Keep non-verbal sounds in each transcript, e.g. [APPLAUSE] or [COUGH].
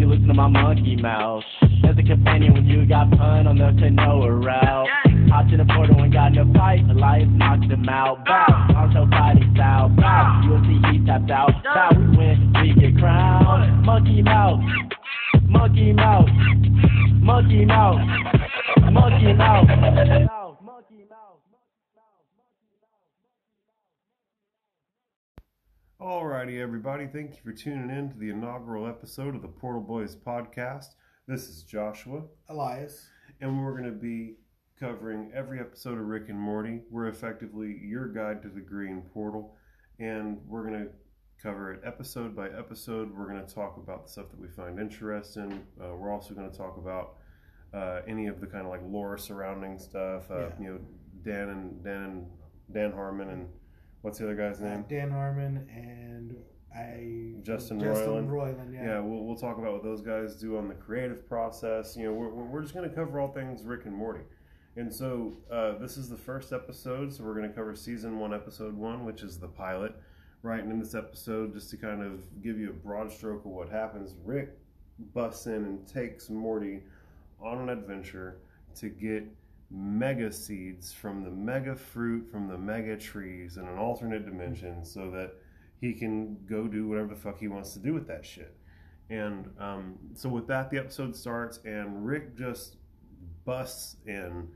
you listen to my monkey mouth. As a companion when you got pun on the Tanoa route. Hopped in the portal and got in a fight. Elias knocked him out. Bow. Naruto fighting style. Bow. See he tapped out. Bow. We win. We get crowned. Monkey mouth. Monkey mouth. Monkey mouth. Monkey mouth. Alrighty, everybody. Thank you for tuning in to the inaugural episode of the Portal Boys podcast. This is Joshua, Elias. and we're going to be covering every episode of Rick and Morty. We're effectively your guide to the Green Portal, and we're going to cover it episode by episode. We're going to talk about the stuff that we find interesting. Uh, we're also going to talk about uh, any of the kind of like lore surrounding stuff. Uh, Yeah. You know, Dan and Dan and Dan Harmon and what's the other guy's name? Dan Harmon and I Justin Justin Roiland. Roiland, yeah, yeah. we'll, we'll talk about what those guys do on the creative process. You know, we're, we're we're just going to cover all things Rick and Morty. And so uh, this is the first episode, so we're going to cover season one, episode one, which is the pilot. Right, and in this episode, just to kind of give you a broad stroke of what happens, Rick busts in and takes Morty on an adventure to get mega seeds from the mega fruit from the mega trees in an alternate dimension so that he can go do whatever the fuck he wants to do with that shit. And um, so with that, the episode starts, and Rick just busts in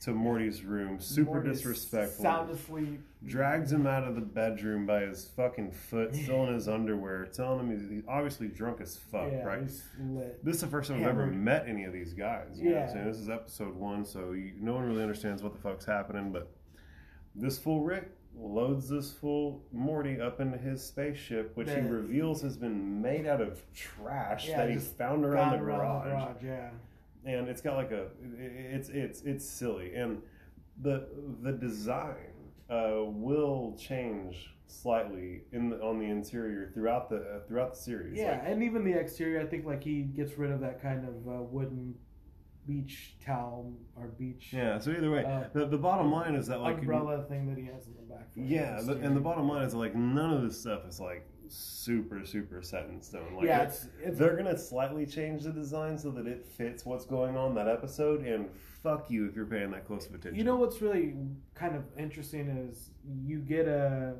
to Morty's room, super Morty's disrespectful, Sound asleep. drags him out of the bedroom by his fucking foot, [LAUGHS] still in his underwear, telling him he's, he's obviously drunk as fuck, yeah, right? he's lit. This is the first time I've ever met any of these guys. You know what I'm Yeah. saying? This is episode one, so you, no one really understands what the fuck's happening. But this fool Rick loads this fool Morty up into his spaceship, which he reveals has been made out of trash Yeah, that he found around, Found the, around garage. the garage, yeah. And it's got like a, it's it's it's silly, and the the design uh, will change slightly in the, on the interior throughout the uh, throughout the series. Yeah, Like, and even the exterior, I think like he gets rid of that kind of uh, wooden beach towel or beach yeah. So either way, Uh, the, the bottom line is that like umbrella thing that he has in the back. Yeah, the, and the bottom line is like none of this stuff is like super super set in stone. Like yeah, they're- it's it's they're gonna slightly change the design so that it fits what's going on that episode. And fuck you if you're paying that close of attention. You know what's really kind of interesting is you get a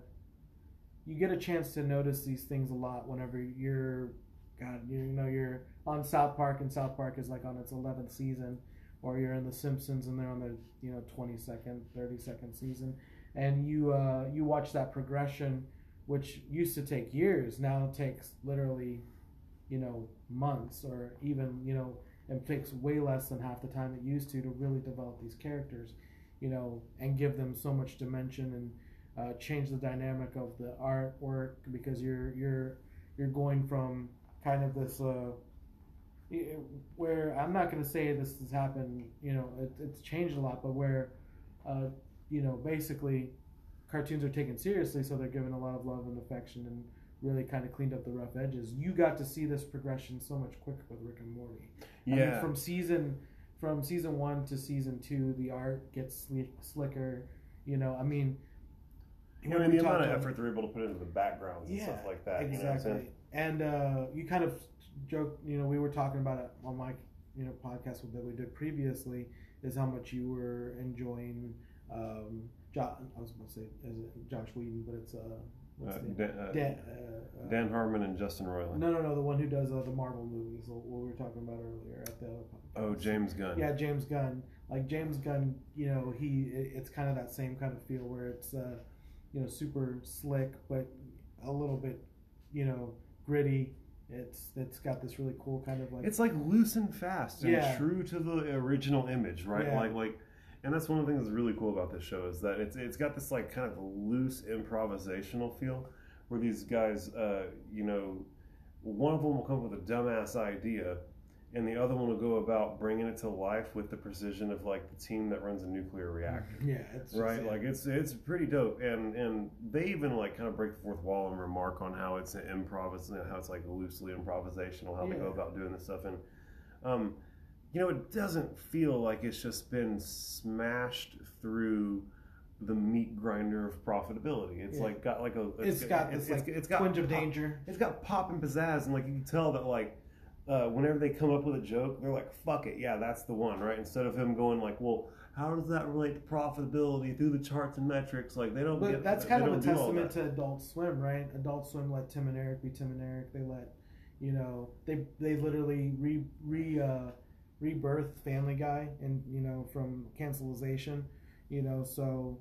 you get a chance to notice these things a lot whenever you're God, you know you're on South Park and South Park is like on its 11th season or you're in the Simpsons and they're on their you know 22nd, 32nd season and you uh you watch that progression which used to take years now takes literally you know months or even you know it takes way less than half the time it used to to really develop these characters you know and give them so much dimension and uh, change the dynamic of the artwork because you're you're you're going from kind of this uh, where I'm not going to say this has happened you know it, it's changed a lot but where uh, you know basically cartoons are taken seriously so they're given a lot of love and affection and really kind of cleaned up the rough edges you got to see this progression so much quicker with Rick and Morty I mean, Yeah, from season from season one to season two, the art gets sli- slicker. You know, I mean, you know, the amount of effort they're able to put into the backgrounds and Yeah, stuff like that. You know exactly. and uh, you kind of joke. You know, we were talking about it on my you know podcast that we did previously. Is how much you were enjoying. Um, jo- I was going to say is it Josh Whedon, but it's uh, what's Uh, the name? Dan, uh, Dan, uh, uh, Dan Harmon and Justin Roiland. No, no, no, the one who does uh, the Marvel movies. What we were talking about earlier at the. other Oh, James Gunn. Yeah, James Gunn. Like James Gunn, you know, he it- it's kind of that same kind of feel where it's uh, you know, super slick but a little bit, you know, gritty. It's it's got this really cool kind of like It's like loose and fast and Yeah. true to the original image, right? Yeah. Like like and that's one of the things that's really cool about this show is that it's it's got this like kind of loose improvisational feel where these guys uh, you know one of them will come up with a dumbass idea and the other one will go about bringing it to life with the precision of like the team that runs a nuclear reactor. yeah, it's just- Right, like it's it's pretty dope, and and they even like kind of break the fourth wall and remark on how it's an improv, how it's like loosely improvisational, how they go about doing this stuff, and um, you know, it doesn't feel like it's just been smashed through the meat grinder of profitability. It's Yeah. like got like a it's got this like it's got twinge of danger. It's got pop and pizzazz, and like you can tell that like uh, whenever they come up with a joke, they're like, "Fuck it, yeah, that's the one," right? Instead of him going like, "Well, how does that relate to profitability through the charts and metrics?" Like they don't. But get, that's kind of a don't do all testament to Adult Swim, right? Adult Swim let Tim and Eric be Tim and Eric. They let, you know, they they literally re re uh, rebirthed Family Guy, and you know from cancelization, you know. So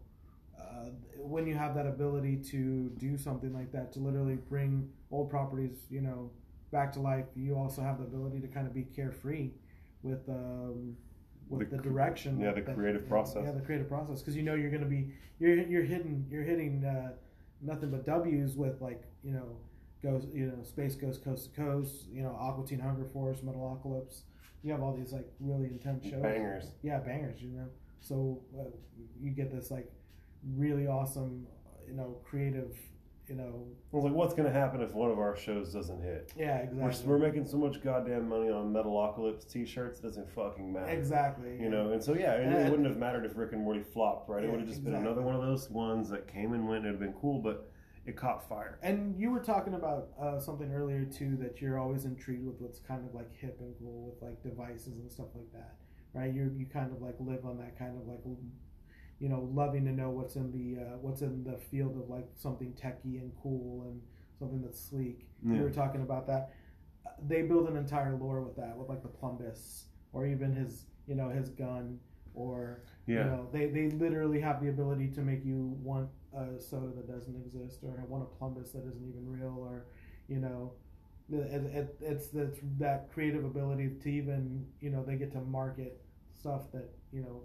uh, when you have that ability to do something like that, to literally bring old properties, you know, back to life, you also have the ability to kind of be carefree with. Um, with The the, direction, yeah, the that- creative process. yeah, the creative process, because you know you're going to be you're you're hitting you're hitting uh, nothing but W's with like you know goes you know Space Ghost Coast to Coast you know Aqua Teen Hunger Force Metalocalypse you have all these like really intense shows Bangers. yeah bangers you know so uh, you get this like really awesome you know creative you know I was like, "What's gonna happen if one of our shows doesn't hit?" yeah We're, exactly we're making so much goddamn money on Metalocalypse t-shirts, it doesn't fucking matter. exactly You know, and so yeah, it, And- it wouldn't have mattered if Rick and Morty flopped, right? it would have just been another one of those ones that came and went. It'd have been cool, but it caught fire. And you were talking about uh, something earlier too that you're always intrigued with what's kind of like hip and cool with like devices and stuff like that, right? You you kind of like live on that kind of like, you know, loving to know what's in the uh, what's in the field of like something techy and cool and something that's sleek. Yeah. You were talking about that. They build an entire lore with that, with like the Plumbus or even his you know his gun or Yeah. you know, they, they literally have the ability to make you want a soda that doesn't exist, or want a plumbus that isn't even real, or you know, it, it, it's it's that creative ability to even you know they get to market stuff that you know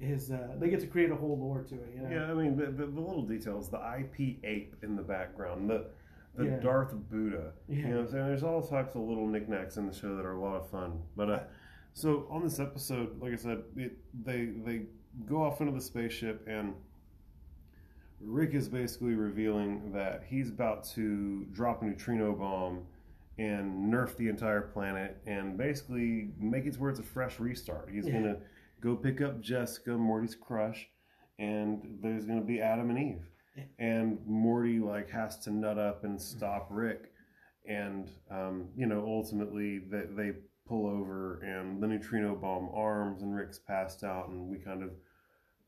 is uh, they get to create a whole lore to it. You know, Yeah, I mean the, the, the little details, the IP ape in the background, the the Yeah. Darth Buddha. Yeah. You know what I'm saying? There's all types of little knickknacks in the show that are a lot of fun. But uh, so on this episode, like I said, it, they they go off into the spaceship and Rick is basically revealing that he's about to drop a neutrino bomb and nerf the entire planet and basically make it to where it's a fresh restart. He's Yeah. gonna go pick up Jessica, Morty's crush, and there's gonna be Adam and Eve. Yeah. And Morty like has to nut up and stop Rick, and um, you know ultimately they, they pull over and the neutrino bomb arms and Rick's passed out and we kind of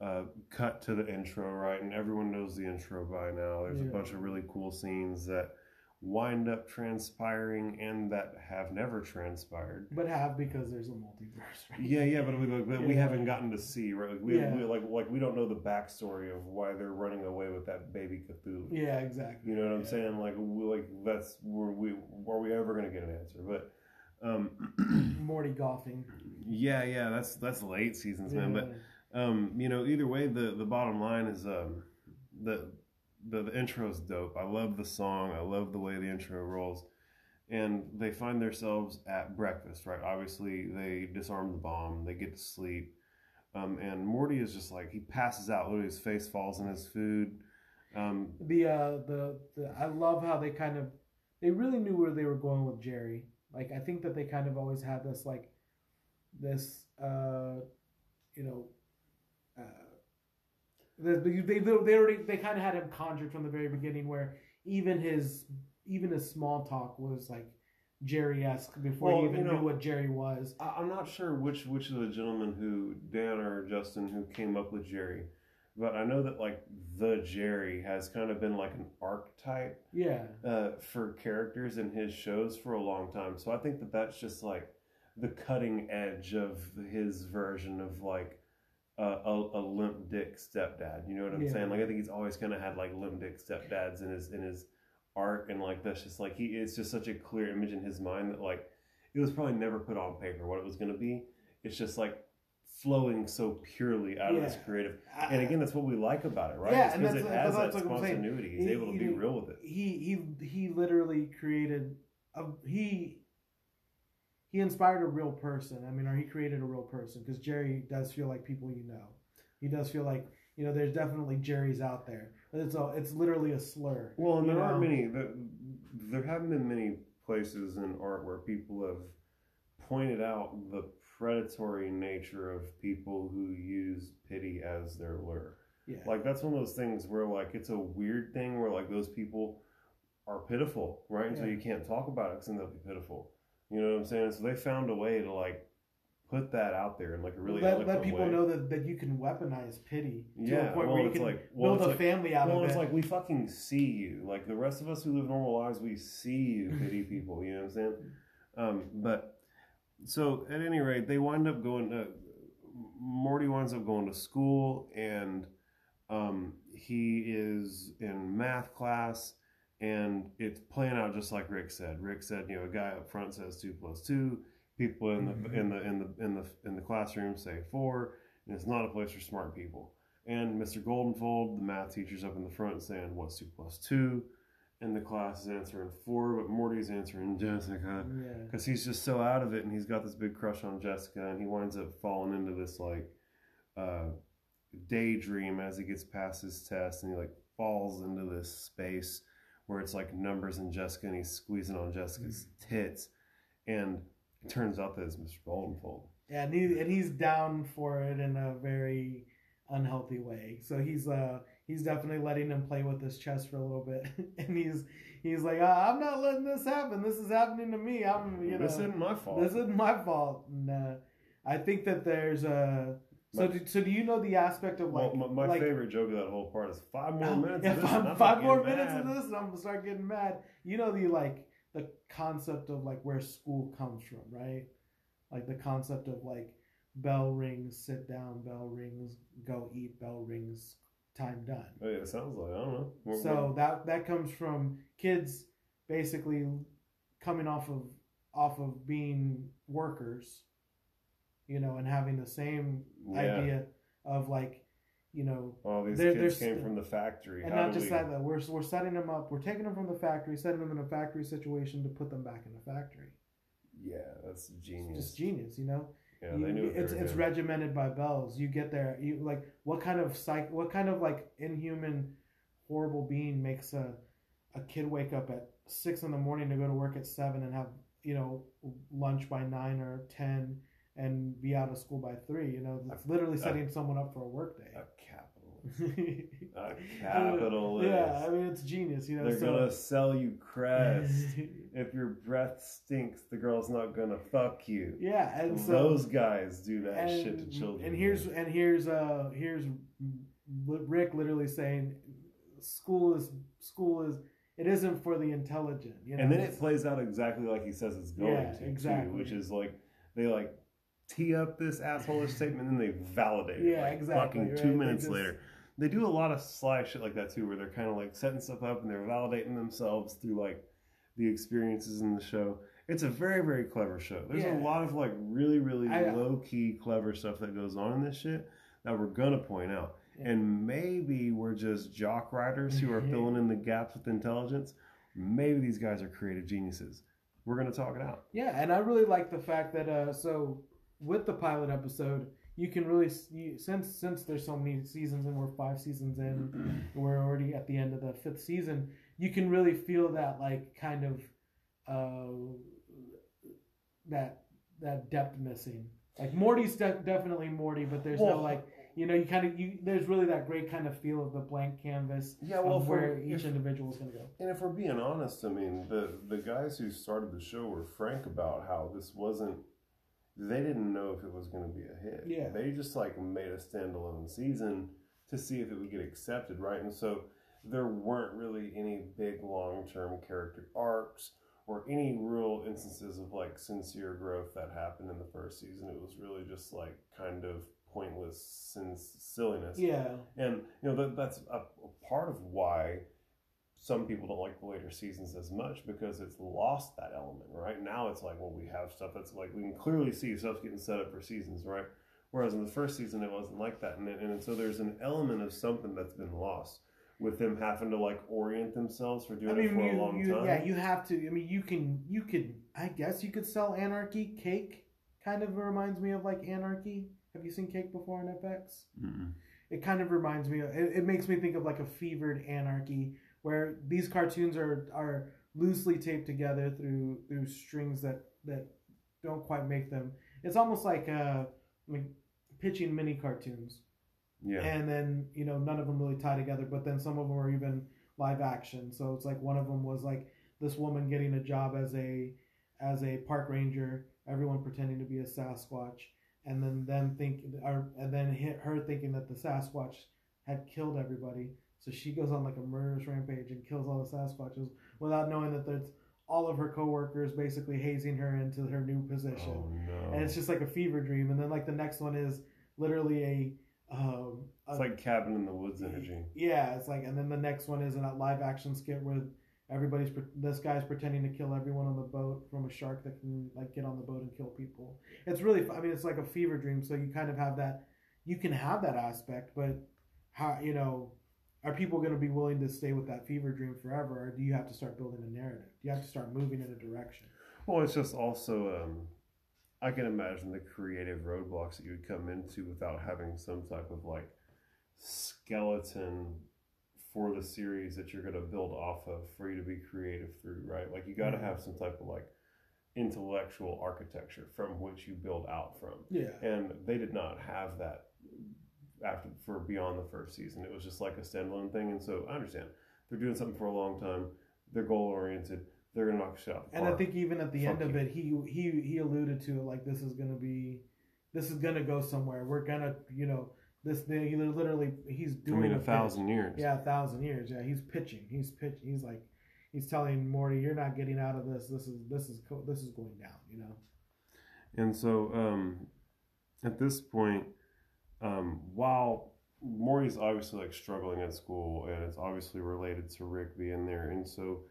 uh, cut to the intro right and everyone knows the intro by now. There's a bunch of really cool scenes that wind up transpiring and that have never transpired. but have because there's a multiverse. Right? Yeah, yeah, but we, but we haven't gotten to see right. Like, we, Yeah. we like like we don't know the backstory of why they're running away with that baby Cthulhu. Yeah, exactly. You know what I'm saying? Like we, like that's where we are we ever gonna get an answer? But um, [CLEARS THROAT] Morty golfing. yeah, yeah, that's that's late seasons, man. But um, you know, either way, the the bottom line is um, the the the intro is dope. I love the song. I love the way the intro rolls. And they find themselves at breakfast, right? Obviously, they disarm the bomb. They get to sleep. Um, and Morty is just like he passes out. Literally, his face falls in his food. Um, the uh the, the I love how they kind of they really knew where they were going with Jerry. Like I think that they kind of always had this like this uh you know uh they they they, already they kind of had him conjured from the very beginning where even his even his small talk was like Jerry esque before Well, he even you know- knew what Jerry was. I'm not sure which which of the gentlemen who Dan or Justin who came up with Jerry, but I know that like the Jerry has kind of been like an archetype Yeah. uh, for characters in his shows for a long time. So I think that that's just like the cutting edge of his version of like uh, a, a limp dick stepdad. You know what I'm Yeah. saying? Like I think he's always kind of had like limp dick stepdads in his in his art, and like that's just like he it's just such a clear image in his mind that like it was probably never put on paper what it was going to be. It's just like flowing so purely out of this creative. And again, that's what we like about it, right? Yeah, because it has that that's what I'm saying. spontaneity. He's He- able to he be real with it. he he he literally created a he he inspired a real person. I mean, or he created a real person because Jerry does feel like people you know. He does feel like you know. There's definitely Jerry's out there, but it's a it's literally a slur. Well, and there are know? many. There haven't been many places in art where people have pointed out the predatory nature of people who use pity as their lure. Yeah, Like that's one of those things where like it's a weird thing where like those people are pitiful, right? And so you can't talk about it because then they'll be pitiful. You know what I'm saying? So they found a way to like put that out there in like a really let, let people way. know that, that you can weaponize pity to Yeah, a point well, where you it's can like- well, build a like- family out Well, of it's it. It's like we fucking see you. Like the rest of us who live normal lives, we see you, pity people. You know what I'm saying? [LAUGHS] Um, but so at any rate, they wind up going. To, Morty winds up going to school, and um, he is in math class, and it's playing out just like Rick said. Rick said, you know, a guy up front says two plus two. People in the Mhm. in the in the in the in the classroom say four, and it's not a place for smart people. And Mr. Goldenfold, the math teacher's up in the front saying, What's two plus two? And the class is answering four, but Morty's answering Jessica. yeah. Because he's just so out of it and he's got this big crush on Jessica and he winds up falling into this like uh, daydream as he gets past his test and he like falls into this space where it's like numbers and Jessica and he's squeezing on Jessica's tits. And it turns out that it's Mr. Goldenfold. Yeah, and, he, and he's down for it in a very unhealthy way. So he's uh he's definitely letting him play with his chest for a little bit, [LAUGHS] and he's he's like, uh, I'm not letting this happen. This is happening to me. I'm you know this isn't my fault. this isn't my fault. Uh, I think that there's a so My- do, so do you know the aspect of like well, my, my like, favorite joke of that whole part is five more [LAUGHS] minutes. yeah, of this five, five more minutes of this, and I'm gonna start getting mad. You know the like the concept of like where school comes from, right? Like the concept of like bell rings, sit down, bell rings, go eat, bell rings, time done. Oh, yeah, it sounds like I don't know. So that that comes from kids basically coming off of off of being workers, you know, and having the same Yeah. idea of like, you know, All these There- kids there's- came from the factory. and How not just we- that, that we're we're setting them up, we're taking them from the factory, setting them in a factory situation to put them back in the factory. Yeah, that's It's genius. just genius, you know. Yeah, You- they knew it's it's doing. regimented by bells. You get there, you like what kind of psych, what kind of like inhuman, horrible being makes a a kid wake up at six in the morning to go to work at seven and have you know lunch by nine or ten and be out of school by three. You know, it's literally setting someone up for a work day. a capitalist. [LAUGHS] A capitalist. yeah, I mean it's genius. You know, They're so, gonna sell you crest. [LAUGHS] if your breath stinks, the girl's not gonna fuck you. yeah, and so Those guys do that and, shit to children. And here's man. and here's uh here's Rick literally saying, school is school is it isn't for the intelligent. You know, and then it plays out exactly like he says it's going Yeah, to, exactly. too, which is like they like tee up this assholeish statement and then they validate it. Yeah, like, exactly, Fucking right? two minutes just- later, they do a lot of sly shit like that too, where they're kind of like setting stuff up and they're validating themselves through like the experiences in the show. It's a very very clever show. There's Yeah. a lot of like really really I- low key clever stuff that goes on in this shit that we're gonna point out. Yeah. And maybe we're just jock writers who are [LAUGHS] filling in the gaps with intelligence. Maybe these guys are creative geniuses. We're gonna talk it out. Yeah, and I really like the fact that uh, so with the pilot episode, you can really you, since since there's so many seasons and we're five seasons in, [CLEARS THROAT] we're already at the end of the fifth season. You can really feel that like kind of uh, that that depth missing. Like Morty's de- definitely Morty, but there's no like you know you kind of you there's really that great kind of feel of the blank canvas Yeah, of where each individual is going to go. And if we're being honest, I mean, the the guys who started the show were frank about how this wasn't. They didn't know if it was going to be a hit. Yeah. They just like made a standalone season to see if it would get accepted, right? And so there weren't really any big long term character arcs or any real instances of like sincere growth that happened in the first season. It was really just like kind of pointless sin- silliness. Yeah, And you know that that's a, a part of why some people don't like the later seasons as much because it's lost that element. Right now, it's like well, we have stuff that's like we can clearly see stuff's getting set up for seasons, right? Whereas in the first season, it wasn't like that, and and so there's an element of something that's been lost with them having to like orient themselves for doing I mean, it for you, a long you, time. yeah, you have to. I mean, you can, you could. I guess you could sell Anarchy Cake. Kind of reminds me of like Anarchy. Have you seen Cake before on FX? Mm-mm. It kind of reminds me. Of, it, it makes me think of like a fevered Anarchy, where these cartoons are are loosely taped together through through strings that that don't quite make them. It's almost like uh like pitching mini cartoons Yeah, and then you know none of them really tie together but then some of them are even live action so it's like one of them was like this woman getting a job as a as a park ranger, everyone pretending to be a Sasquatch, and then them think, or and then hit her thinking that the Sasquatch had killed everybody. So she goes on like a murderous rampage and kills all the Sasquatches without knowing that that's all of her coworkers basically hazing her into her new position. Oh no! And it's just like a fever dream. And then like the next one is literally a um it's like cabin in the woods energy. yeah, it's like, and then the next one is in that live action skit where everybody's this guy's pretending to kill everyone on the boat from a shark that can like get on the boat and kill people. It's really, I mean, it's like a fever dream. So you kind of have that, you can have that aspect, but how you know, are people going to be willing to stay with that fever dream forever, or do you have to start building a narrative? Do you have to start moving in a direction? Well, it's just also, um, I can imagine the creative roadblocks that you would come into without having some type of like skeleton for the series that you're going to build off of for you to be creative through, right? Like you got to mm-hmm. have some type of like intellectual architecture from which you build out from. Yeah. And they did not have that after for beyond the first season. It was just like a standalone thing. And so I understand they're doing something for a long time. They're goal oriented. They're gonna knock us out. And I think even at the end of it, he he he alluded to it like this is gonna be, this is gonna go somewhere. We're gonna, you know, this thing. He literally he's I doing mean, a pitch. thousand years. Yeah, a thousand years. Yeah, he's pitching. He's pitching. He's like, he's telling Morty, "You're not getting out of this. This is this is co- this is going down." You know. And so, um, at this point, um, while Morty's obviously like struggling at school, and it's obviously related to Rick being there, and so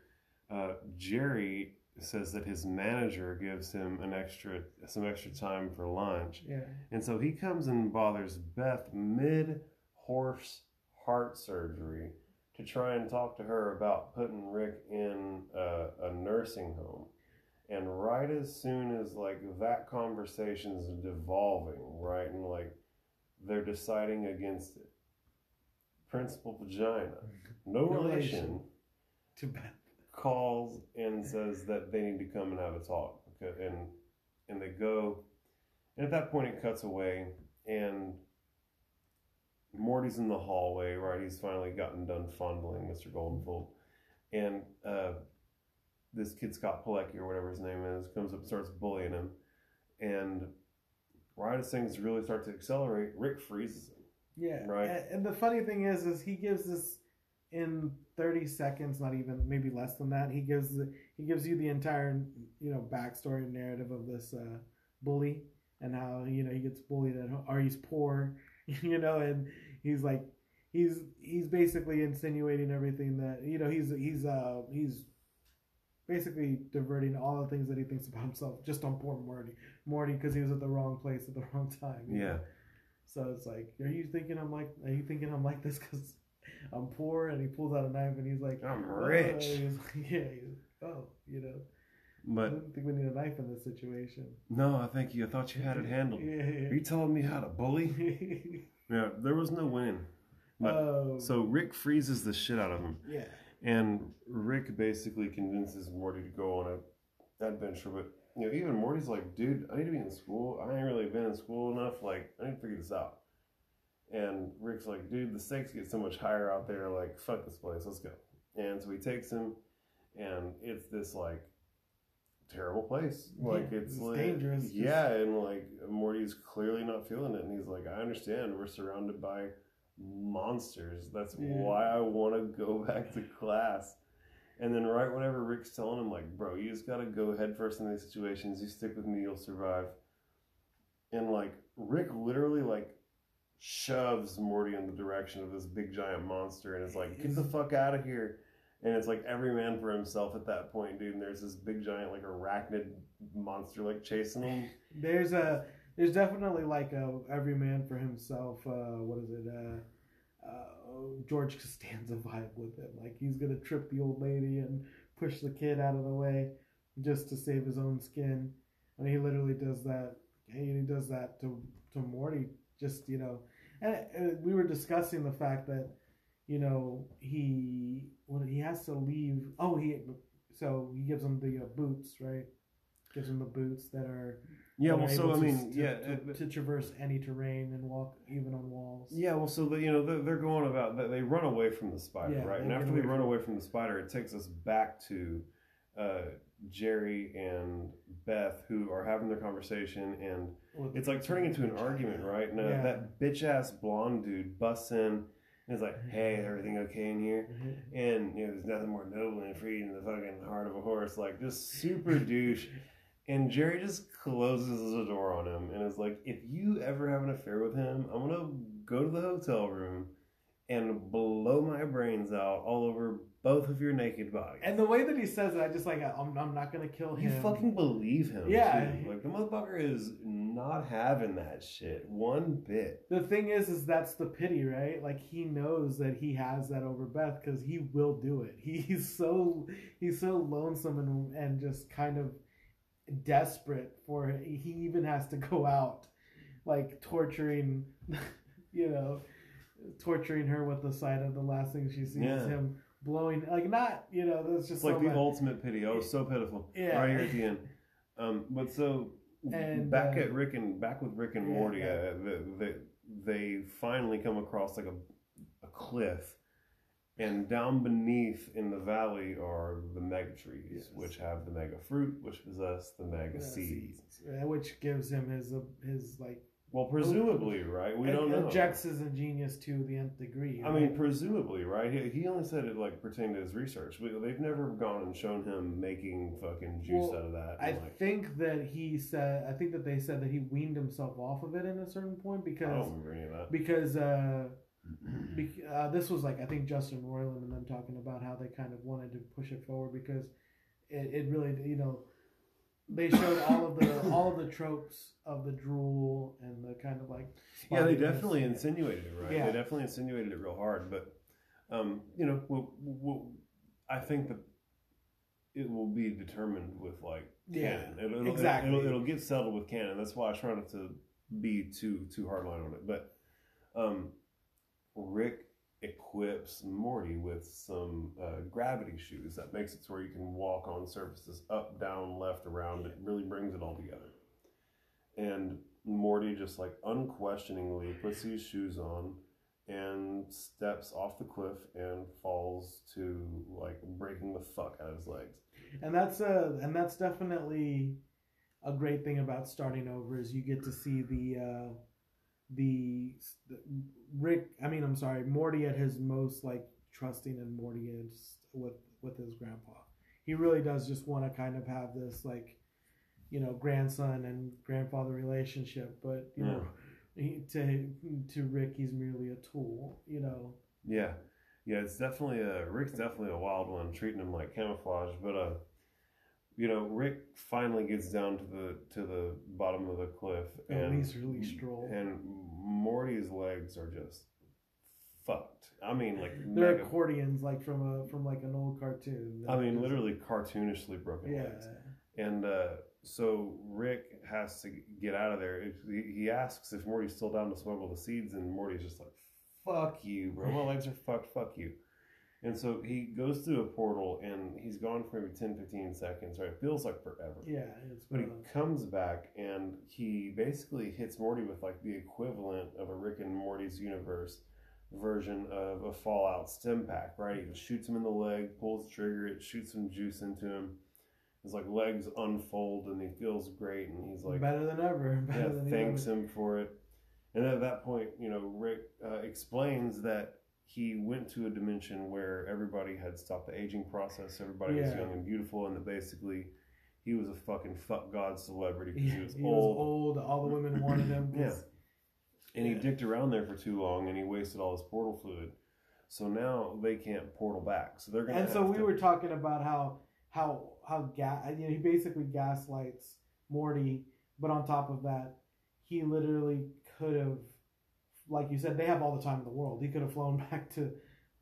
uh, Jerry says that his manager gives him an extra some extra time for lunch, Yeah. and so he comes and bothers Beth mid horse heart surgery to try and talk to her about putting Rick in a, a nursing home. And right as soon as like that conversation's devolving, right, and like they're deciding against it, Principal Vagina, [LAUGHS] no No relation, relation. Too bad. Calls and says that they need to come and have a talk. Okay, And and they go, and at that point it cuts away, and Morty's in the hallway. Right, he's finally gotten done fondling Mr. Goldenfold, and uh, this kid Scott Pilecki or whatever his name is comes up and starts bullying him, and right as things really start to accelerate, Rick freezes him. Yeah. Right. And, and the funny thing is, is he gives this in 30 seconds, not even maybe less than that. He gives he gives you the entire you know backstory and narrative of this uh, bully and how you know he gets bullied at home, or he's poor, [LAUGHS] you know, and he's like he's he's basically insinuating everything that you know he's he's uh he's basically diverting all the things that he thinks about himself just on poor Morty Morty because he was at the wrong place at the wrong time. you know? Yeah. So it's like, are you thinking I'm like, are you thinking I'm like this because I'm poor? And he pulls out a knife and he's like, I'm "Oh," rich. [LAUGHS] he's like, yeah, oh, you know, But I don't think we need a knife in this situation. no, I think you I thought you had it [LAUGHS] handled. Are Yeah. you telling me how to bully? [LAUGHS] Yeah, there was no winning. But Oh, so Rick freezes the shit out of him, yeah, and Rick basically convinces Morty to go on a adventure. But you know, even Morty's like, "Dude, I need to be in school. I ain't really been in school enough. Like, I need to figure this out." And Rick's like, "Dude, the stakes get so much higher out there. Like, fuck this place. Let's go." And so he takes him, and it's this like terrible place. Like Yeah, it's, it's like, dangerous. Yeah, and like Morty's clearly not feeling it, and he's like, "I understand. We're surrounded by monsters. That's Yeah. why I want to go [LAUGHS] back to class." And then right whenever Rick's telling him, like, "Bro, you just gotta go head first in these situations. You stick with me, you'll survive." And like Rick literally like shoves Morty in the direction of this big giant monster, and is like, "Get the fuck out of here!" And it's like every man for himself at that point, dude. And there's this big giant like arachnid monster like chasing him. [LAUGHS] there's a there's definitely like a every man for himself. Uh, what is it? Uh, uh, George Costanza vibe with it. Like he's gonna trip the old lady and push the kid out of the way just to save his own skin. And he literally does that. And he does that to to Morty. Just you know, and, we were discussing the fact that you know he when he has to leave. Oh, he so he gives him the uh, boots, right? Gives him the boots that are Yeah, that well, are so I mean, to, yeah, to, to traverse any terrain and walk even on walls. Yeah, well, so the, you know they're, they're going about they run away from the spider, Yeah, right? And after they run away from the spider, it takes us back to uh, Jerry and Beth who are having their conversation and With- it's like turning into an argument, right? And uh, Yeah. that bitch ass blonde dude busts in and is like, "Hey, everything okay in here?" And you know, there's nothing more noble and free than the fucking heart of a horse. Like, just super douche. And Jerry just closes the door on him and is like, "If you ever have an affair with him, I'm gonna go to the hotel room and blow my brains out all over both of your naked bodies." And the way that he says it, I just like I'm, I'm not gonna kill him. you fucking believe him, Yeah. too. Like the motherfucker is not having that shit one bit. The thing is, is that's the pity, right? Like he knows that he has that over Beth because he will do it. [LAUGHS] He's so he's so lonesome and and just kind of desperate for it. He even has to go out, like torturing, [LAUGHS] you know, torturing her with the sight of the last thing she sees Yeah. him blowing. Like not, you know, that's just like so the much. ultimate pity. Oh, so pitiful. Yeah. Right here at the end. Um, but so And, back uh, at Rick and back with Rick and Morty, yeah. uh, they, they they finally come across like a a cliff, and down beneath in the valley are the mega trees, Yes. which have the mega fruit, which possess the mega seeds. uh, which gives him his uh, his like Well, presumably, right? We don't know. Objects his ingenious to the nth degree. I right? mean, presumably, right? He, he only said it like pertaining to his research. We, they've never gone and shown him making fucking juice Well, out of that. I like, think that he said. I think that they said that he weaned himself off of it at a certain point I because don't remember any of that. because uh, [CLEARS THROAT] bec- uh, this was like I think Justin Roiland and them talking about how they kind of wanted to push it forward because it, it really you know they showed all of the all of the tropes of the drool and the kind of like Yeah, they definitely insinuated it, right? Yeah. They definitely insinuated it real hard, but um, you know, we'll, we'll, I think that it will be determined with like Yeah, canon. It'll, it'll, exactly. It'll, it'll get settled with canon. That's why I try not to be too too hardline on it. But um, Rick equips Morty with some uh, gravity shoes that makes it to where you can walk on surfaces up, down, left, around. It really brings it all together. And Morty just like unquestioningly puts these shoes on and steps off the cliff and falls to like breaking the fuck out of his legs. and that's a and that's definitely a great thing about starting over is you get to see the uh the, the rick i mean i'm sorry morty at his most like trusting and morty is with with his grandpa he really does just want to kind of have this like you know grandson and grandfather relationship but you know he, to to rick he's merely a tool you know Yeah, yeah, it's definitely a Rick's definitely a wild one, treating him like camouflage. But uh, you know, Rick finally gets down to the to the bottom of the cliff, and least really stroll. and Morty's legs are just fucked. I mean, like they're mega- accordions like from a from like an old cartoon I mean, literally cartoonishly broken yeah legs. And uh, so Rick has to get out of there. He he asks if Morty's still down to smuggle the seeds, and Morty's just like, "Fuck you, bro. My legs are fucked. Fuck you." And so he goes through a portal, and he's gone for maybe 10, 15 seconds. Right? It feels like forever. yeah it's But he comes back, and he basically hits Morty with like the equivalent of a Rick and Morty's universe version of a Fallout stim pack. Right? He shoots him in the leg, pulls the trigger, it shoots some juice into him his like legs unfold and he feels great and he's like better than ever. [LAUGHS] Better yeah than thanks ever. him for it and at that point you know rick uh, explains that he went to a dimension where everybody had stopped the aging process everybody was young and beautiful and that basically he was a fucking fuck god celebrity because Yeah, he was he old was old. All the women wanted him. [CLEARS THROAT] yeah. and he dicked around there for too long and he wasted all his portal fluid so now they can't portal back so they're gonna And so we to- were talking about how how how ga- you know he basically gaslights Morty, but on top of that, he literally could have, like you said, they have all the time in the world. He could have flown [LAUGHS] back to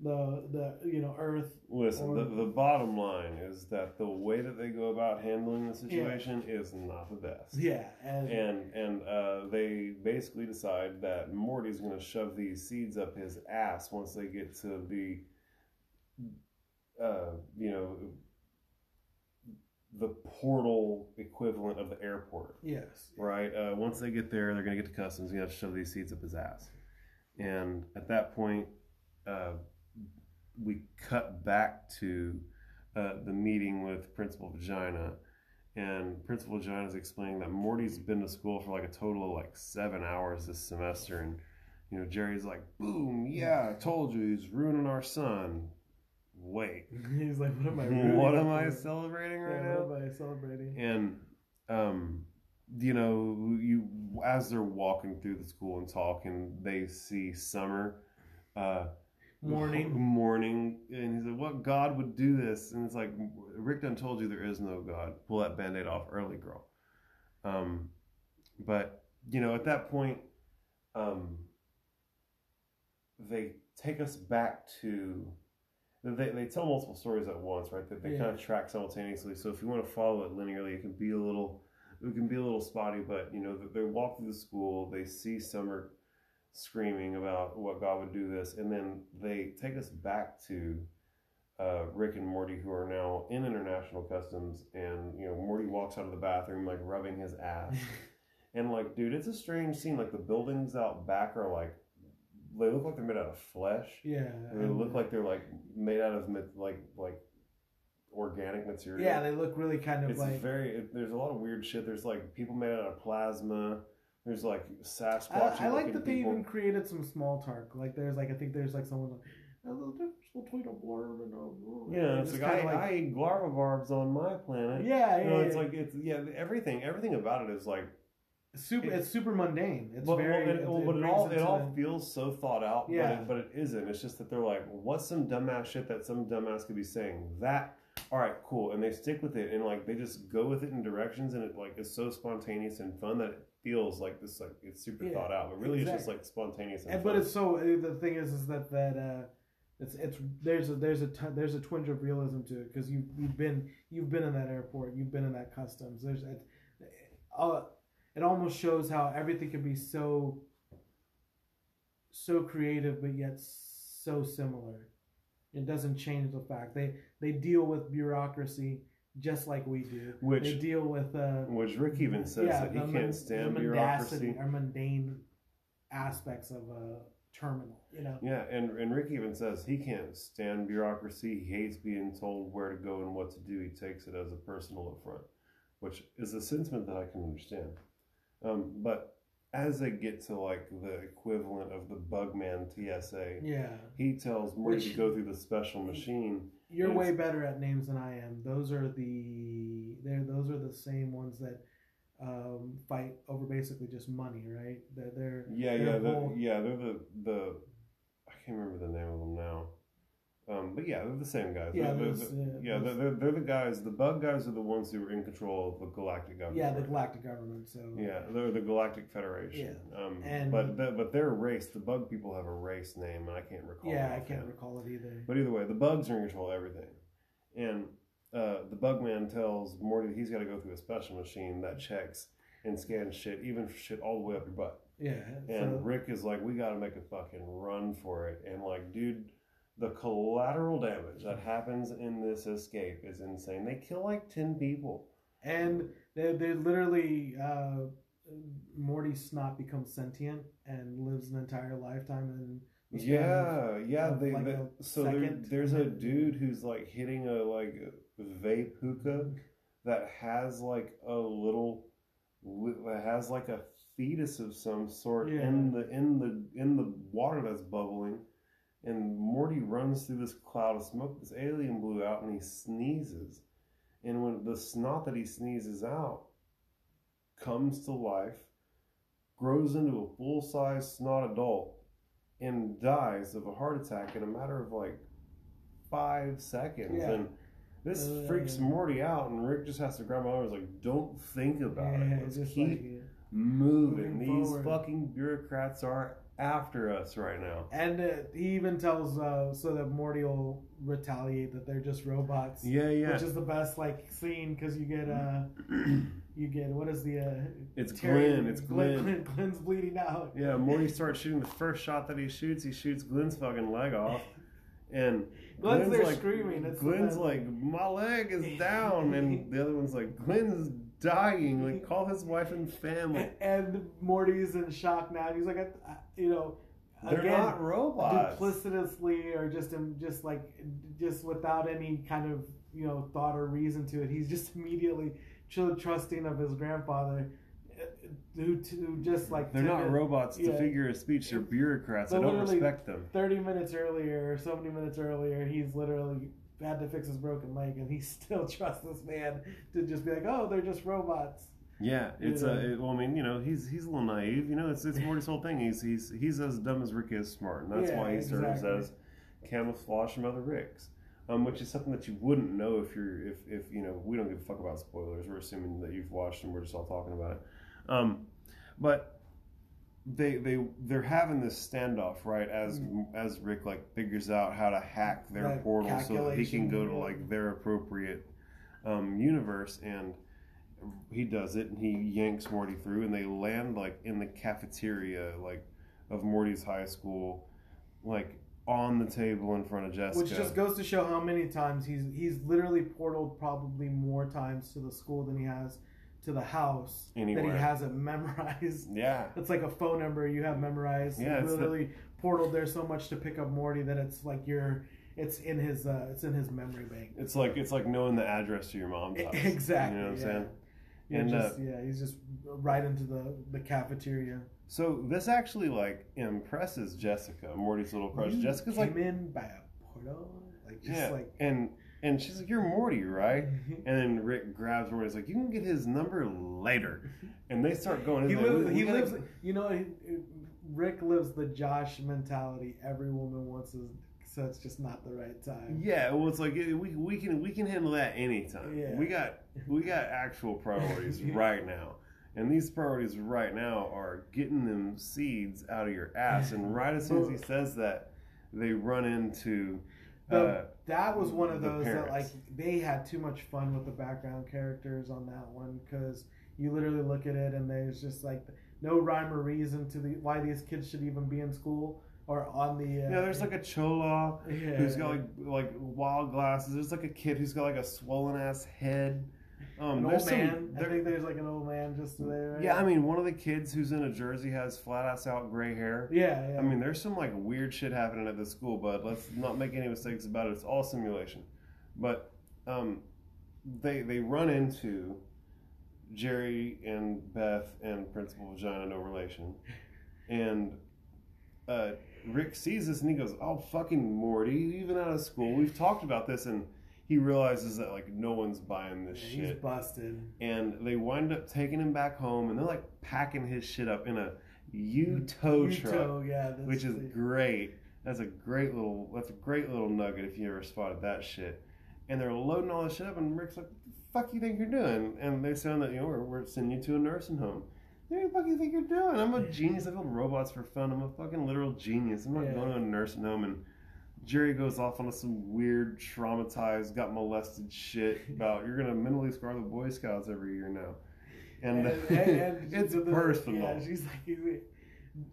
the the you know Earth. Listen, Or- the, the bottom line is that the way that they go about handling the situation is not the best. Yeah, and, And and uh, they basically decide that Morty's going to shove these seeds up his ass once they get to the, uh, you know, the portal equivalent of the airport yes, right? Uh, once they get there, they're going to get to customs. You have to shove these seeds up his ass. And at that point, uh, we cut back to uh, the meeting with Principal Vagina, and Principal Vagina is explaining that Morty's been to school for like a total of like seven hours this semester, and you know Jerry's like, "Boom, yeah, I told you he's ruining our son." Wait, [LAUGHS] He's like, what am I? [LAUGHS] what am I celebrating Yeah, right now? what am I celebrating? and um you know you as they're walking through the school and talking they see summer uh Morning. [LAUGHS] morning and he's like what god would do this and it's like rick done told you there is no god pull that band-aid off early girl um but you know at that point um they take us back to they, they tell multiple stories at once right that they Yeah. kind of track simultaneously so if you want to follow it linearly it can be a little it can be a little spotty but you know they walk through the school they see summer screaming about what god would do this and then they take us back to uh, Rick and Morty, who are now in international customs, and you know Morty walks out of the bathroom like rubbing his ass, [LAUGHS] and like, dude, it's a strange scene. Like the buildings out back are like, they look like they're made out of flesh. Yeah. They look like they're like made out of like like organic material. Yeah, they look really kind of it's like. very. It, there's a lot of weird shit. There's like people made out of plasma. There's like Sasquatch. I, I like that they even created some small talk. Like there's like I think there's like someone like "Oh, there's a difference between a blurb and a oh, Yeah, it's like, kinda I, I eat larva barbs on my planet. yeah, yeah, You know, yeah. it's like it's yeah, everything everything about it is like super. it- it's super mundane. It's well, very. well, it, well, it but it brings all it all the- feels so thought out, Yeah. but it, but it isn't. It's just that they're like, what's some dumbass shit that some dumbass could be saying? That all right, cool, and they stick with it, and like they just go with it in directions, and it like is so spontaneous and fun that it feels like this like it's super Yeah, thought out, but really it's just like spontaneous. And, And, but it's so uh, the thing is is that that uh, it's it's there's a there's a there's a twinge of realism to it because you you've been you've been in that airport you've been in that customs there's a, uh, it almost shows how everything can be so so creative but yet so similar. It doesn't change the fact they they deal with bureaucracy just like we do. Which- they deal with uh, which Rick even says that he can't stand the bureaucracy. or mundane aspects of a terminal. You know, Yeah, and and Rick even says he can't stand bureaucracy. He hates being told where to go and what to do. He takes it as a personal affront, which is a sentiment that I can understand. Um, but as they get to like the equivalent of the Bugman TSA, yeah. he tells Morty Which- to go through the special machine. You're way better at names than I am. Those are the they're those are the same ones that um, fight over basically just money, right? They're, they're Yeah, They're yeah, the, yeah. They're the the I can't remember the name of them now. Um, but yeah, they're the same guys. yeah, They're- they're uh, yeah, they're, they're, they're the guys. The bug guys are the ones who are in control of the galactic government. yeah, the galactic government. So Yeah, they're the Galactic Federation. Um, And- but the, but their race, the bug people have a race name, and I can't recall. yeah, I can't recall it either. But either way, the bugs are in control of everything, and uh, the Bugman tells Morty that he's got to go through a special machine that checks and scans shit, even shit all the way up your butt. Yeah, And so, Rick is like, we got to make a fucking run for it, and like, dude. The collateral damage that happens in this escape is insane. They kill like 10 people. and they they literally uh, Morty's snot becomes sentient and lives an entire lifetime and of- Yeah, yeah. of, They, like, they- so there, there's a dude who's like hitting a like vape hookah that has like a little that has like a fetus of some sort Yeah. in the in the in the water that's bubbling, and Morty runs through this cloud of smoke. This alien blew out, and he sneezes, and when the snot that he sneezes out comes to life, grows into a full size snot adult and dies of a heart attack in a matter of like five seconds. Yeah. And this Uh, freaks Morty out, and Rick just has to grab my arms like, "Don't think about yeah, it. Let's keep like, moving. moving These forward." fucking bureaucrats are after us right now." and uh, he even tells uh, so that Morty will retaliate that they're just robots. Yeah, yeah. Which is the best like scene because you get uh [CLEARS THROAT] you get what is the uh It's Terry- Glenn, it's Glenn. Glenn Glenn's bleeding out. Yeah, Morty starts shooting. The first shot that he shoots, he shoots Glenn's fucking leg off, and [LAUGHS] Glenn's there like, screaming, it's Glenn's like, "My leg is down," and the other one's like, "Glenn's dying." Like, call his wife and family. And, Morty's in shock now. He's like, I, you know, They're again, not robots. duplicitously or just um, just like just without any kind of you know thought or reason to it. He's just immediately tr- trusting of his grandfather, uh, who to just like They're not it robots to yeah. figure of speech. They're bureaucrats. I don't respect them. Thirty minutes earlier, or so many minutes earlier, he's literally had to fix his broken leg, and he [LAUGHS] still trusts this man to just be like, "Oh, they're just robots." Yeah, it's Yeah. a. It, well, I mean, you know, he's he's a little naive. You know, it's it's Morty's whole thing. He's he's he's as dumb as Rick is smart, and that's Yeah, why he serves as camouflage from other Ricks. Um, which is something that you wouldn't know if you're if if you know we don't give a fuck about spoilers. We're assuming that you've watched and we're just all talking about it. Um, but they they they're having this standoff right as as Rick like figures out how to hack their That portal so that he can go to like their appropriate um, universe and he does it and he yanks Morty through and they land like in the cafeteria like of Morty's high school like on the table in front of Jessica. Which just goes to show how many times he's he's literally portaled probably more times to the school than he has to the house that he hasn't [LAUGHS] memorized. yeah It's like a phone number you have memorized. Yeah, He's it's the- literally portaled there so much to pick up Morty that it's like you're it's in his uh it's in his memory bank. it's like it's like knowing the address to your mom's house Exactly. you know what I'm yeah. saying You're And, uh, yeah, he's just right into the the cafeteria. so this actually like impresses Jessica Morty's little crush You Jessica's came like in by a portal, like just yeah like and and she's like you're Morty right mm-hmm. And then Rick grabs Morty. He's like, "You can get his number later." And they start going. he lives. He lives. You know, he, Rick lives the Josh mentality. Every woman wants his, so it's just not the right time. Yeah, well, it's like we, we can we can handle that anytime. Yeah. We got we got [LAUGHS] actual priorities Yeah. right now, and these priorities right now are getting them seeds out of your ass. And right as soon as he says that, they run into. The- Uh, that was one of those that like they had too much fun with the background characters on that one because you literally look at it and there's just like no rhyme or reason to the why these kids should even be in school or on the. Uh, yeah, there's like a chola yeah, who's got like like wild glasses. There's like a kid who's got like a swollen ass head. Um, old some- man. I think there's like an old man just there. Right? Yeah, I mean, one of the kids who's in a jersey has flat ass out gray hair. Yeah, yeah. I mean, there's some like weird shit happening at the school, but let's not make any mistakes about it. It's all simulation. But um, they they run into Jerry and Beth and Principal Vagina no relation, and uh, Rick sees this and he goes, "Oh fucking Morty, even out of school, we've talked about this," and he realizes that like no one's buying this shit. he's shit. busted. and they wind up taking him back home and they're like packing his shit up in a U-tow truck yeah, which is great. That's a great little that's a great little nugget if you ever spotted that shit. And they're loading all this shit up and rick's like what the fuck you think you're doing? And they sound that you know we're, we're sending you to a nursing home. What the fuck you think you're doing? I'm a genius. I build robots for fun. I'm a fucking literal genius. I'm not Yeah. going to a nursing home and Jerry goes off on some weird, traumatized, got molested shit [LAUGHS] about you're gonna mentally scar the Boy Scouts every year now, and, and [LAUGHS] it's the- personal. Yeah, she's like,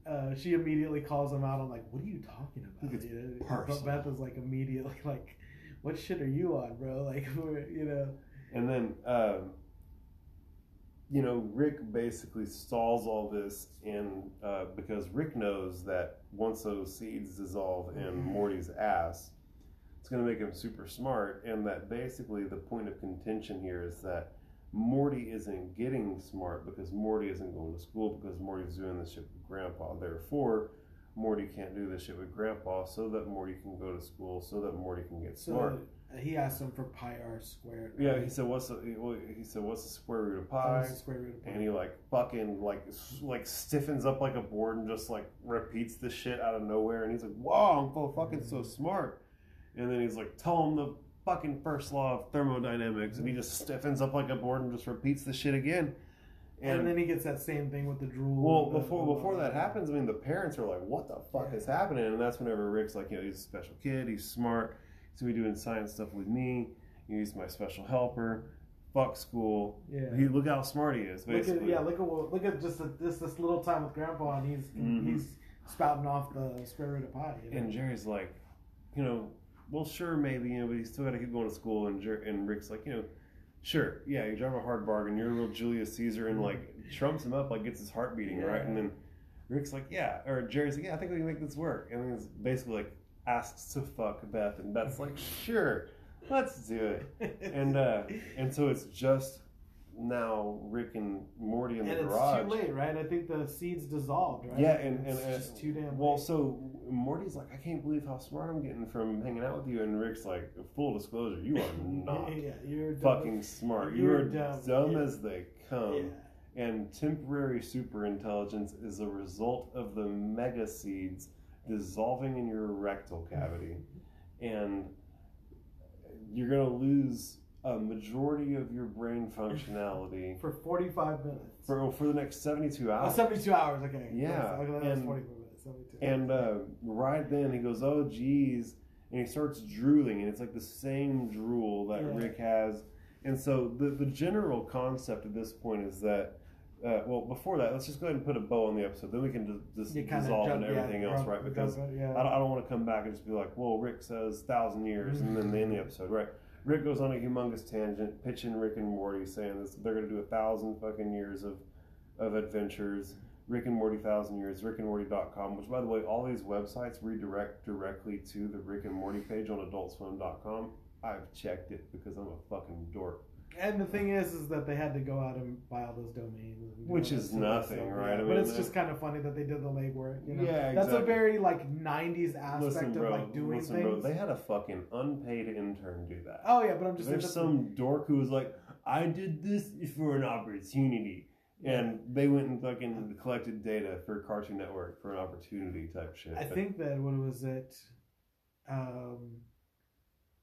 [LAUGHS] uh, she immediately calls him out. I'm like, what are you talking about? It's You know, But personal. Beth is like immediately like, what shit are you on, bro? Like, you know, And then, um, you know, Rick basically stalls all this in uh, because Rick knows that once those seeds dissolve in Mhm. Morty's ass, it's going to make him super smart. And that basically the point of contention here is that Morty isn't getting smart because Morty isn't going to school because Morty's doing this shit with Grandpa. Therefore, Morty can't do this shit with Grandpa so that Morty can go to school so that Morty can get so smart. He asked him for pi r squared. Yeah, he said, "What's the?" He said, "What's the square root of pi?" was the square root of pi. And he like fucking like like stiffens up like a board and just like repeats the shit out of nowhere. And he's like, "Wow, I'm so fucking so mm-hmm. smart." And then he's like, "Tell him the fucking first law of thermodynamics," and he just mm-hmm. stiffens up like a board and just repeats the shit again. and, then he gets that same thing with the drool. Well, the- before the- before that happens, I mean, the parents are like, "What the fuck Yeah. is happening?" And that's whenever Rick's like, "You know, he's a special kid. He's smart. Gonna be doing science stuff with me. He's my special helper. Fuck school. Yeah. He look how smart he is. Look at, yeah, look at look at just the, this this little time with Grandpa, and he's Mhm. he's spouting off the square root of pi. You know? And Jerry's like, you know, well, sure, maybe, you know, but he's still got to keep going to school. And Jer- and Rick's like, you know, sure, yeah, you drive a hard bargain. You're a real Julius Caesar, and like trumps him up, like gets his heart beating, right? And then Rick's like, yeah, or Jerry's like, yeah, I think we can make this work, and it's basically like asks to fuck Beth, and Beth's like, sure, let's do it, and uh, and so it's just now Rick and Morty in and the it's garage. too late, right? I think the seeds dissolved, right? Yeah, and, and, it's and just too damn. well, late. so Morty's like, I can't believe how smart I'm getting from hanging out with you, and Rick's like, full disclosure, you are [LAUGHS] not yeah, you're fucking smart. You are dumb, dumb, yeah. as they come. Yeah. And temporary superintelligence is a result of the mega seeds dissolving in your rectal cavity, and you're gonna lose a majority of your brain functionality [LAUGHS] for 45 minutes. for for the next 72 Oh, hours. 72 hours, okay. Yeah, Okay, that was and- 44 minutes. And uh, right then he goes, "Oh, geez," and he starts drooling, and it's like the same drool that Yeah. Rick has. And so the the general concept at this point is that, uh, well, before that, let's just go ahead and put a bow on the episode. Then we can just, dissolve yeah, everything else, right? Because it, yeah. I don't, I don't want to come back and just be like, "Well, Rick says thousand years," and then they end the episode, right? Rick goes on a humongous tangent, pitching Rick and Morty, saying this, they're going to do a thousand fucking years of of adventures. Rick and Morty Thousand Years, rickandmorty.com, which by the way, all these websites redirect directly to the Rick and Morty page on adultswim.com. I've checked it because I'm a fucking dork. And the thing is, is that they had to go out and buy all those domains, and Which is nothing, stuff, right? I but it's just kind of funny that they did the legwork. You know? Yeah, That's a very like '90s aspect Listen, bro, of like doing listen, things. bro, they had a fucking unpaid intern do that. oh yeah, but I'm just There's some dork who was like, I did this for an opportunity. And they went and fucking collected data for Cartoon Network for an opportunity type shit. I But- think that what was it? Um,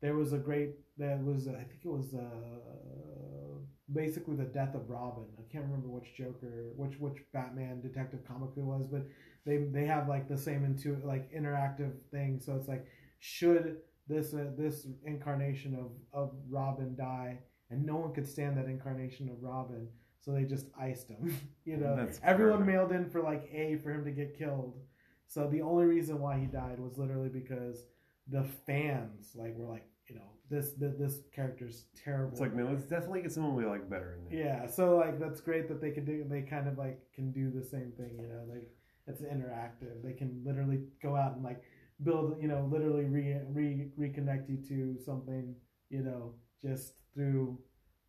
there was a great. That was I think it was uh, basically the death of Robin. I can't remember which Joker, which which Batman Detective comic it was, but they they have like the same intu like interactive thing. So it's like should this uh, this incarnation of of Robin die, and no one could stand that incarnation of Robin. So they just iced him. [LAUGHS] you know, That's everyone perfect. mailed in for like A for him to get killed. So the only reason why he died was literally because the fans like were like, you know, this this, this character's terrible. It's like, man, let's definitely get someone we like better in there. yeah, so like that's great that they can do. They kind of like can do the same thing. You know, like it's interactive. They can literally go out and like build. You know, literally re re reconnect you to something. You know, just through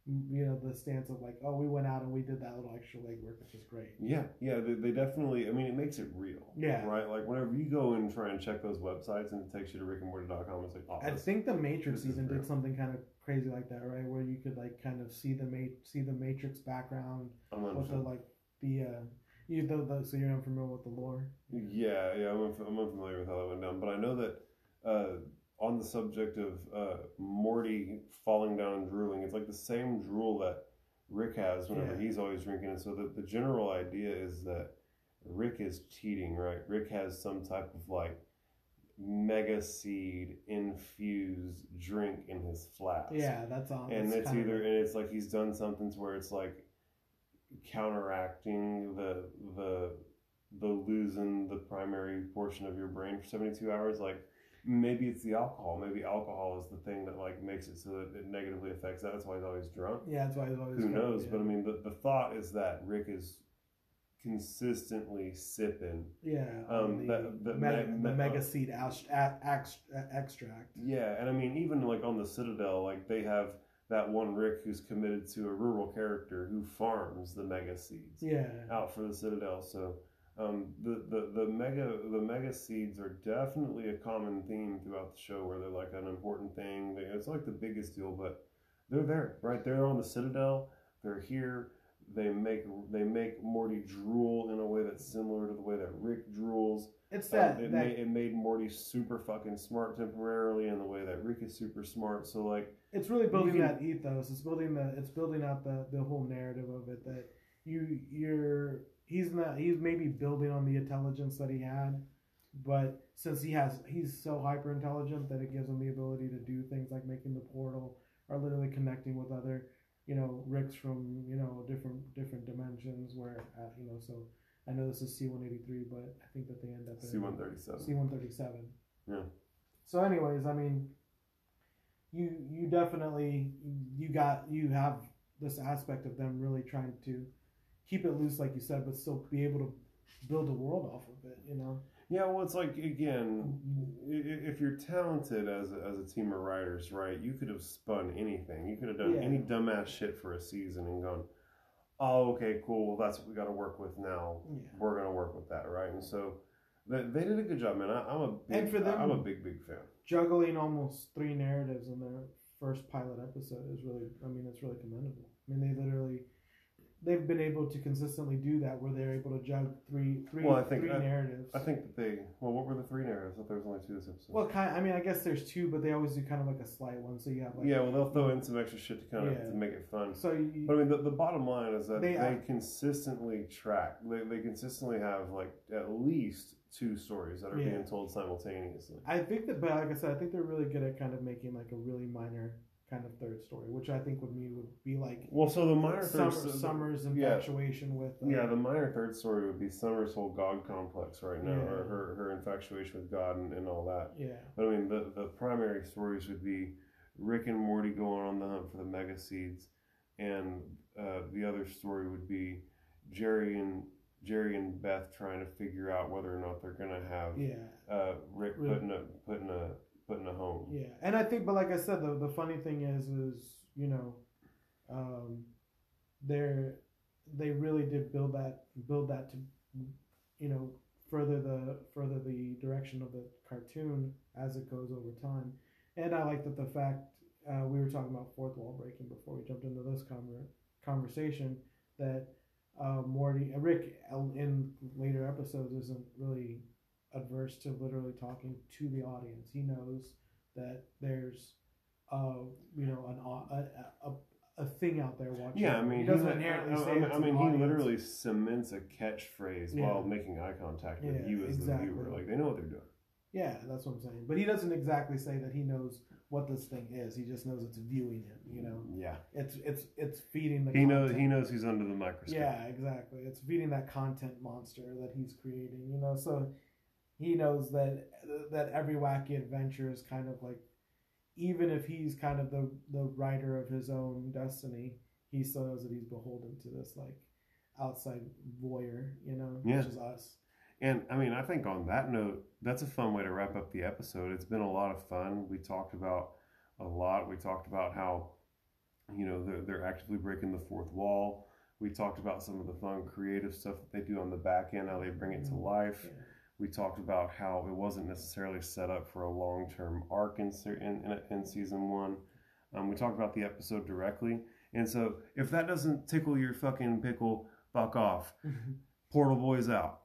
you know the stance of like, oh, we went out and we did that little extra legwork, which is great. Yeah, yeah, they, they definitely. I mean, it makes it real. Yeah. Right. Like whenever you go and try and check those websites and it takes you to rickandmorty.com, it's like, oh, I think the Matrix even did something kind of crazy like that, right? Where you could like kind of see the ma- see the Matrix background I'm with the like the uh you the, the so you're unfamiliar with the lore. Yeah, yeah, I'm, unf- I'm unfamiliar with how that went down, but I know that uh, on the subject of uh, Morty falling down and drooling, it's like the same drool that Rick has whenever Yeah. he's always drinking. And so the, the general idea is that Rick is cheating, right? Rick has some type of like mega seed infused drink in his flask. Yeah, that's all. and it's kind of- either and it's like he's done something to where it's like counteracting the the the losing the primary portion of your brain for 72 hours like maybe it's the alcohol maybe alcohol is the thing that like makes it so that it negatively affects that that's why he's always drunk yeah, that's why he's always. who got- knows yeah. but i mean the, the thought is that rick is consistently sipping yeah, um, the, that- that mega, me- the mega seed ast- a- extract. Yeah, and I mean, even like on the Citadel, like they have that one Rick who's committed to a rural character who farms the mega seeds Yeah, out for the Citadel. So um, the, the the mega the mega seeds are definitely a common theme throughout the show, where they're like an important thing. They, it's like the biggest deal, but they're there, right? They're on the Citadel. They're here. They make they make Morty drool in a way that's similar to the way that Rick drools. it's Um, that it, that made, it made Morty super fucking smart temporarily in the way that Rick is super smart. So like, it's really building that ethos. It's building the it's building out the the whole narrative of it that you you're he's not he's maybe building on the intelligence that he had, but since he has he's so hyper intelligent that it gives him the ability to do things like making the portal or literally connecting with other you know Ricks from you know different different dimensions where uh, you know so I know this is C one eighty three, but I think that they end up in C one thirty seven. C one thirty seven. Yeah. So, anyways, I mean, you you definitely you got you have this aspect of them really trying to keep it loose, like you said, but still be able to build a world off of it. You know. Yeah, well, it's like again, if you're talented as a, as a team of writers, right? You could have spun anything. You could have done Yeah. any dumbass shit for a season and gone, "Oh, okay, cool. Well, that's what we got to work with now. Yeah. We're gonna work with that, right?" And so they, they did a good job, man. I, I'm a big, And for them- I'm a big, big fan. Juggling almost three narratives in their first pilot episode is really. I mean, it's really commendable. I mean, they literally. They've been able to consistently do that, where they're able to jug three, three, Well, I think- three I- narratives. I think that they. Well, what were the three narratives? I thought there was only two this episode. Well, kind. I mean, I guess there's two, but they always do kind of like a slight one. So you have like. yeah, well, they'll throw in some extra shit to kind of Yeah. to make it fun. So you, But I mean, the, the bottom line is that They- they, I- consistently track. They, they consistently have like at least two stories that are Yeah. being told simultaneously. I think that, but like I said, I think they're really good at kind of making like a really minor kind of third story, which I think would me would be like Well, so the minor Summer, third, so- Summer's infatuation with. uh, yeah, the minor third story would be Summer's whole God complex right now, Yeah. or her, her infatuation with God and, and all that. yeah, But I mean, the, the primary stories would be Rick and Morty going on the hunt for the mega seeds, and uh, the other story would be Jerry and Jerry and Beth trying to figure out whether or not they're gonna have yeah, uh, Rick Really? putting a putting a putting a home. yeah. And I think, but like I said, the the funny thing is, is you know, um, they're they really did build that build that to, you know, further the further the direction of the cartoon as it goes over time. And I like that the fact uh, we were talking about fourth wall breaking before we jumped into this conver- conversation that uh, Morty Rick in later episodes isn't really adverse to literally talking to the audience. He knows that there's uh you know an a, a, a thing out there watching. Yeah, I mean, he doesn't inherently I, say I mean, to I the mean, he literally cements a catchphrase Yeah. while making eye contact with Yeah, you as exactly. the viewer. Like they know what they're doing. Yeah, that's what I'm saying. But he doesn't exactly say that he knows what this thing is. He just knows it's viewing him. You know, Yeah, it's it's it's feeding the. he knows. He knows he's under the microscope. Yeah, exactly. It's feeding that content monster that he's creating, you know. So he knows that that every wacky adventure is kind of like, even if he's kind of the the writer of his own destiny, he still knows that he's beholden to this like outside voyeur, you know, Yeah. which is us. And I mean, I think on that note, that's a fun way to wrap up the episode. It's been a lot of fun. We talked about a lot. We talked about how, you know, they're, they're actively breaking the fourth wall. We talked about some of the fun creative stuff that they do on the back end, how they bring it to Mhm. life. Yeah. We talked about how it wasn't necessarily set up for a long term arc in, in, in, in season one. Um, we talked about the episode directly. And so if that doesn't tickle your fucking pickle, fuck off. [LAUGHS] Portal Boys out.